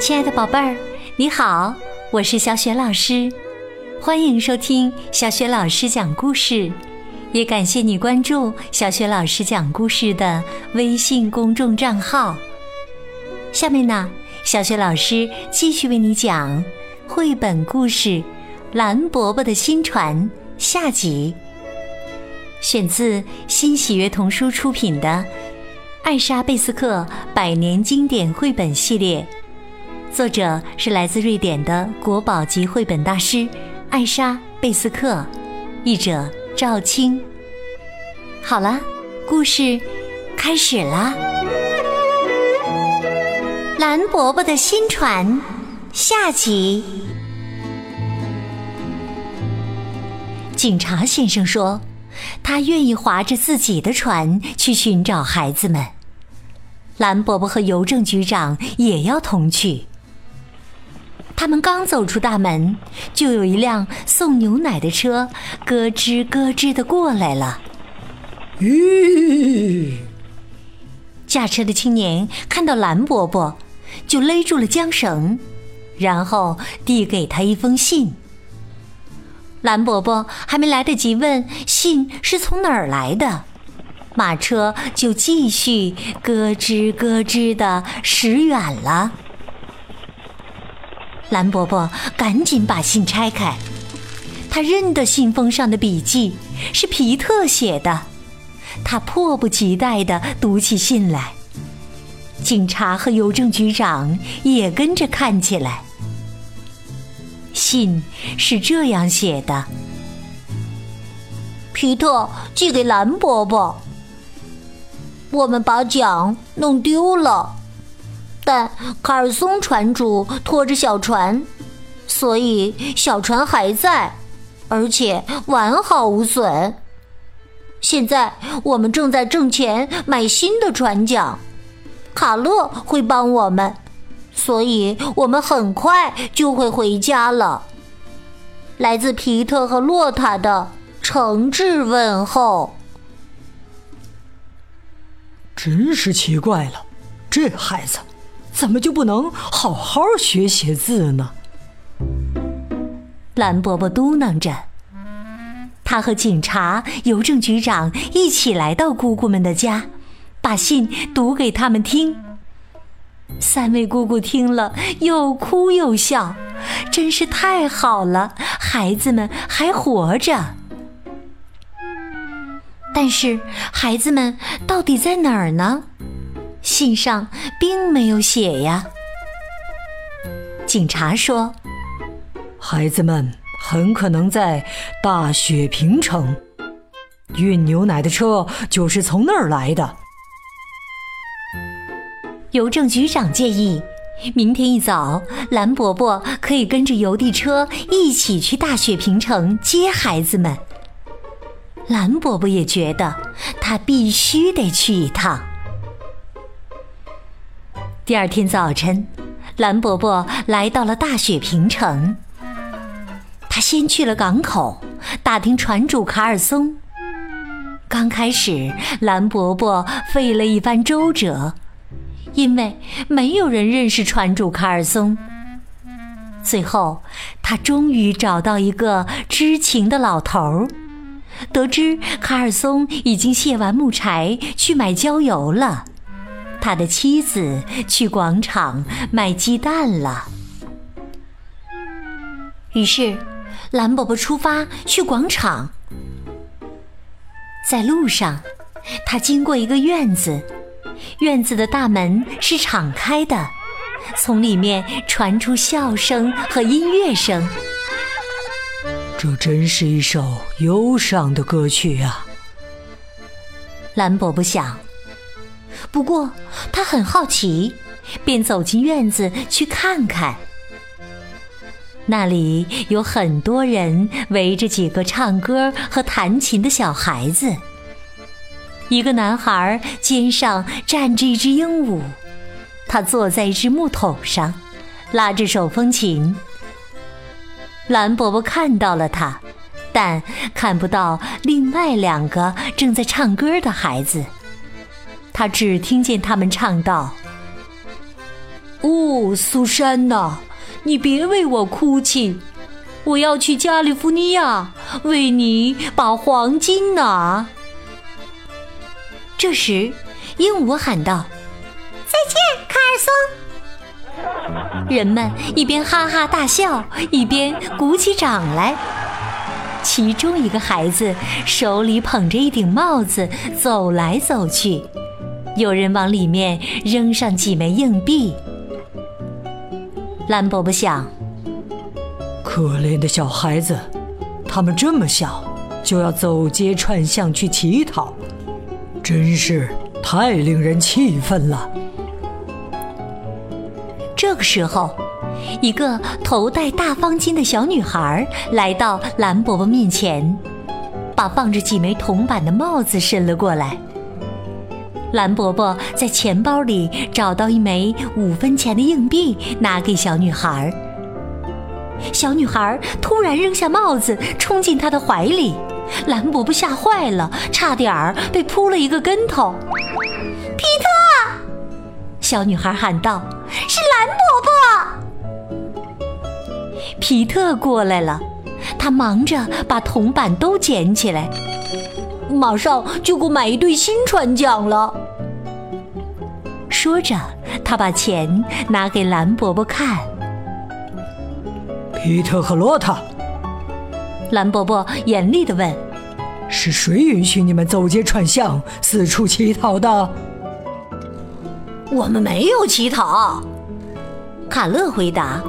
亲爱的宝贝儿，你好，我是小雪老师，欢迎收听小雪老师讲故事，也感谢你关注小雪老师讲故事的微信公众账号。下面呢，小雪老师继续为你讲绘本故事《蓝伯伯的新船》下集，选自新喜悦童书出品的。艾莎·贝斯克百年经典绘本系列，作者是来自瑞典的国宝级绘本大师艾莎·贝斯克，译者赵青。好了，故事开始啦！蓝伯伯的新船下集。警察先生说。他愿意划着自己的船去寻找孩子们。蓝伯伯和邮政局长也要同去。他们刚走出大门，就有一辆送牛奶的车咯吱咯吱的过来了。咦！驾车的青年看到蓝伯伯，就勒住了缰绳，然后递给他一封信。蓝伯伯还没来得及问信是从哪儿来的，马车就继续咯吱咯吱的驶远了。蓝伯伯赶紧把信拆开，他认得信封上的笔记是皮特写的，他迫不及待地读起信来。警察和邮政局长也跟着看起来。信是这样写的：“皮特寄给蓝伯伯，我们把奖弄丢了，但卡尔松船主拖着小船，所以小船还在，而且完好无损。现在我们正在挣钱买新的船桨，卡勒会帮我们。”所以我们很快就会回家了。来自皮特和洛塔的诚挚问候。真是奇怪了，这孩子怎么就不能好好学写字呢？蓝伯伯嘟囔着。他和警察、邮政局长一起来到姑姑们的家，把信读给他们听。三位姑姑听了，又哭又笑，真是太好了，孩子们还活着。但是孩子们到底在哪儿呢？信上并没有写呀。警察说，孩子们很可能在大雪平城，运牛奶的车就是从那儿来的。邮政局长建议，明天一早，蓝伯伯可以跟着邮递车一起去大雪平城接孩子们。蓝伯伯也觉得他必须得去一趟。第二天早晨，蓝伯伯来到了大雪平城。他先去了港口，打听船主卡尔松。刚开始，蓝伯伯费了一番周折。因为没有人认识船主卡尔松。最后，他终于找到一个知情的老头儿，得知卡尔松已经卸完木柴去买焦油了，他的妻子去广场卖鸡蛋了。于是，蓝伯伯出发去广场。在路上，他经过一个院子。院子的大门是敞开的，从里面传出笑声和音乐声。这真是一首忧伤的歌曲啊！蓝伯伯想。不过他很好奇，便走进院子去看看。那里有很多人围着几个唱歌和弹琴的小孩子。一个男孩肩上站着一只鹦鹉，他坐在一只木桶上，拉着手风琴。蓝伯伯看到了他，但看不到另外两个正在唱歌的孩子。他只听见他们唱道：“哦，苏珊娜，你别为我哭泣，我要去加利福尼亚为你把黄金拿。这时，鹦鹉喊道：“再见，卡尔松。”人们一边哈哈大笑，一边鼓起掌来。其中一个孩子手里捧着一顶帽子，走来走去。有人往里面扔上几枚硬币。蓝伯伯想：可怜的小孩子，他们这么小就要走街串巷去乞讨，真是太令人气愤了。这个时候，一个头戴大方巾的小女孩来到蓝伯伯面前，把放着几枚铜板的帽子伸了过来。蓝伯伯在钱包里找到一枚五分钱的硬币，拿给小女孩。小女孩突然扔下帽子，冲进他的怀里。蓝伯伯吓坏了，差点儿被扑了一个跟头。皮特！小女孩喊道：“是蓝伯伯！”皮特过来了，他忙着把铜板都捡起来，马上就够买一对新船桨了。说着，他把钱拿给蓝伯伯看。皮特和罗塔，蓝伯伯严厉的问：“是谁允许你们走街串巷、四处乞讨的？”我们没有乞讨，卡勒回答：“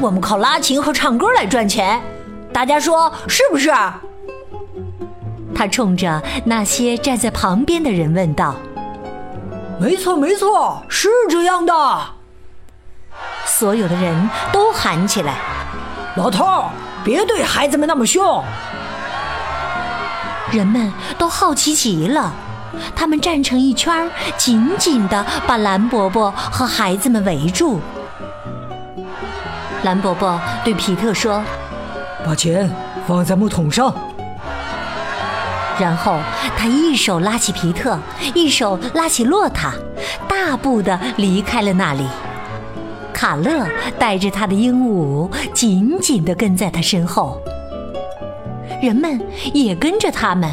我们靠拉琴和唱歌来赚钱，大家说是不是？”他冲着那些站在旁边的人问道：“没错，没错，是这样的。”所有的人都喊起来：“老头，别对孩子们那么凶！”人们都好奇极了。他们站成一圈，紧紧地把蓝伯伯和孩子们围住。蓝伯伯对皮特说：“把钱放在木桶上。”然后他一手拉起皮特，一手拉起洛塔，大步地离开了那里。卡勒带着他的鹦鹉紧紧地跟在他身后，人们也跟着他们。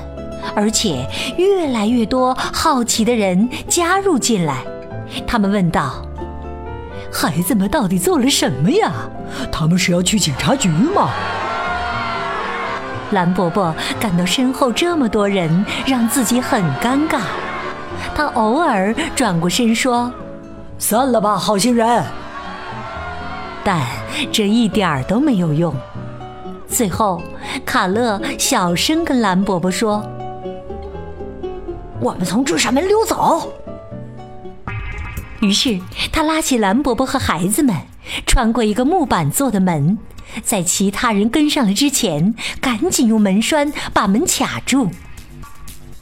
而且越来越多好奇的人加入进来，他们问道：“孩子们到底做了什么呀？他们是要去警察局吗？”蓝伯伯感到身后这么多人让自己很尴尬，他偶尔转过身说：“散了吧，好心人。”但这一点儿都没有用。最后，卡勒小声跟蓝伯伯说。我们从这扇门溜走。于是他拉起蓝伯伯和孩子们，穿过一个木板做的门，在其他人跟上来之前，赶紧用门栓把门卡住。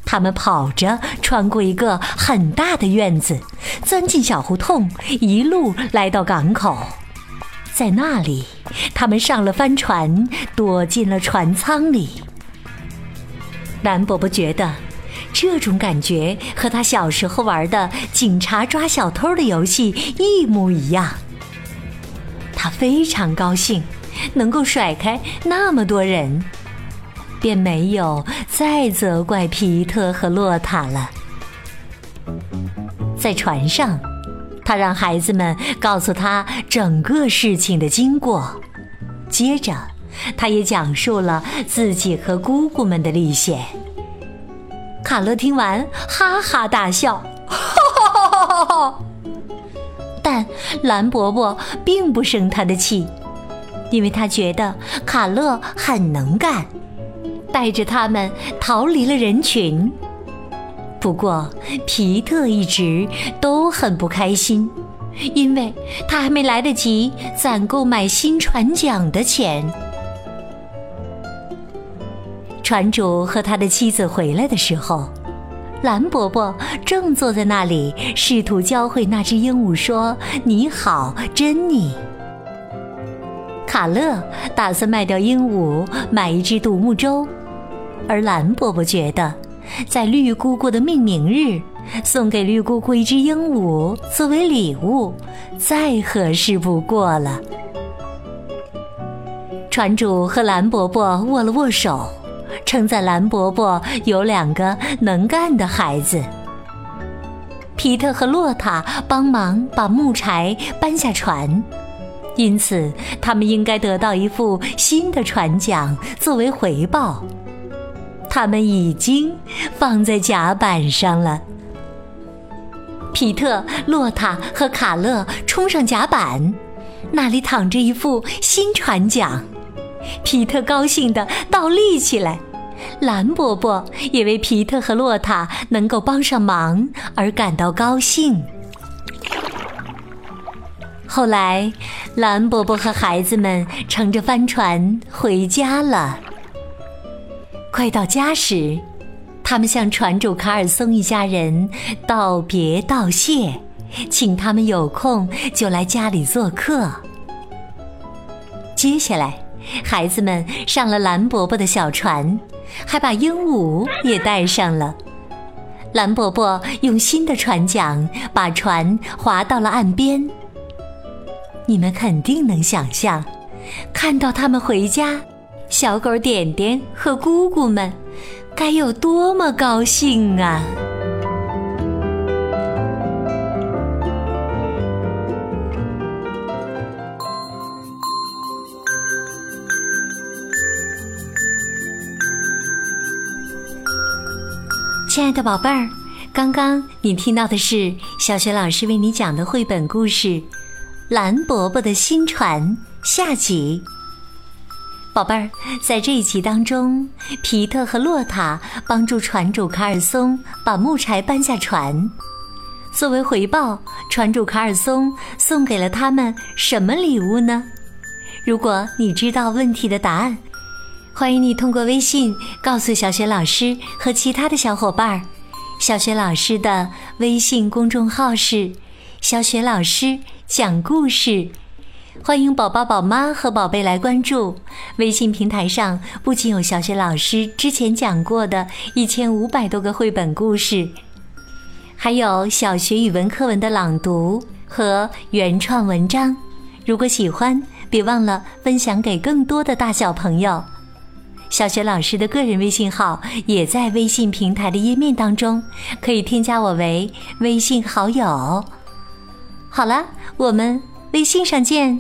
他们跑着穿过一个很大的院子，钻进小胡同，一路来到港口。在那里，他们上了帆船，躲进了船舱里。蓝伯伯觉得。这种感觉和他小时候玩的警察抓小偷的游戏一模一样。他非常高兴，能够甩开那么多人，便没有再责怪皮特和洛塔了。在船上，他让孩子们告诉他整个事情的经过，接着，他也讲述了自己和姑姑们的历险。卡勒听完，哈哈大笑，哈哈哈哈哈哈！但蓝伯伯并不生他的气，因为他觉得卡勒很能干，带着他们逃离了人群。不过皮特一直都很不开心，因为他还没来得及攒够买新船桨的钱。船主和他的妻子回来的时候，蓝伯伯正坐在那里，试图教会那只鹦鹉说“你好，珍妮”。卡勒打算卖掉鹦鹉，买一只独木舟，而蓝伯伯觉得，在绿姑姑的命名日，送给绿姑姑一只鹦鹉作为礼物，再合适不过了。船主和蓝伯伯握了握手，称赞蓝伯伯有两个能干的孩子。皮特和洛塔帮忙把木柴搬下船，因此他们应该得到一副新的船桨作为回报。他们已经放在甲板上了。皮特、洛塔和卡勒冲上甲板，那里躺着一副新船桨。皮特高兴地倒立起来，蓝伯伯也为皮特和洛塔能够帮上忙而感到高兴。后来，蓝伯伯和孩子们乘着帆船回家了。快到家时，他们向船主卡尔松一家人道别道谢，请他们有空就来家里做客。接下来。孩子们上了蓝伯伯的小船，还把鹦鹉也带上了。蓝伯伯用新的船桨把船划到了岸边。你们肯定能想象，看到他们回家，小狗点点和姑姑们该有多么高兴啊！亲爱的宝贝儿，刚刚你听到的是小雪老师为你讲的绘本故事《蓝伯伯的新船》下集。宝贝儿，在这一集当中，皮特和洛塔帮助船主卡尔松把木柴搬下船。作为回报，船主卡尔松送给了他们什么礼物呢？如果你知道问题的答案。欢迎你通过微信告诉小雪老师和其他的小伙伴儿。小雪老师的微信公众号是“小雪老师讲故事”，欢迎宝宝、宝妈和宝贝来关注。微信平台上不仅有小雪老师之前讲过的一千五百多个绘本故事，还有小学语文课文的朗读和原创文章。如果喜欢，别忘了分享给更多的大小朋友。小雪老师的个人微信号也在微信平台的页面当中，可以添加我为微信好友。好了，我们微信上见。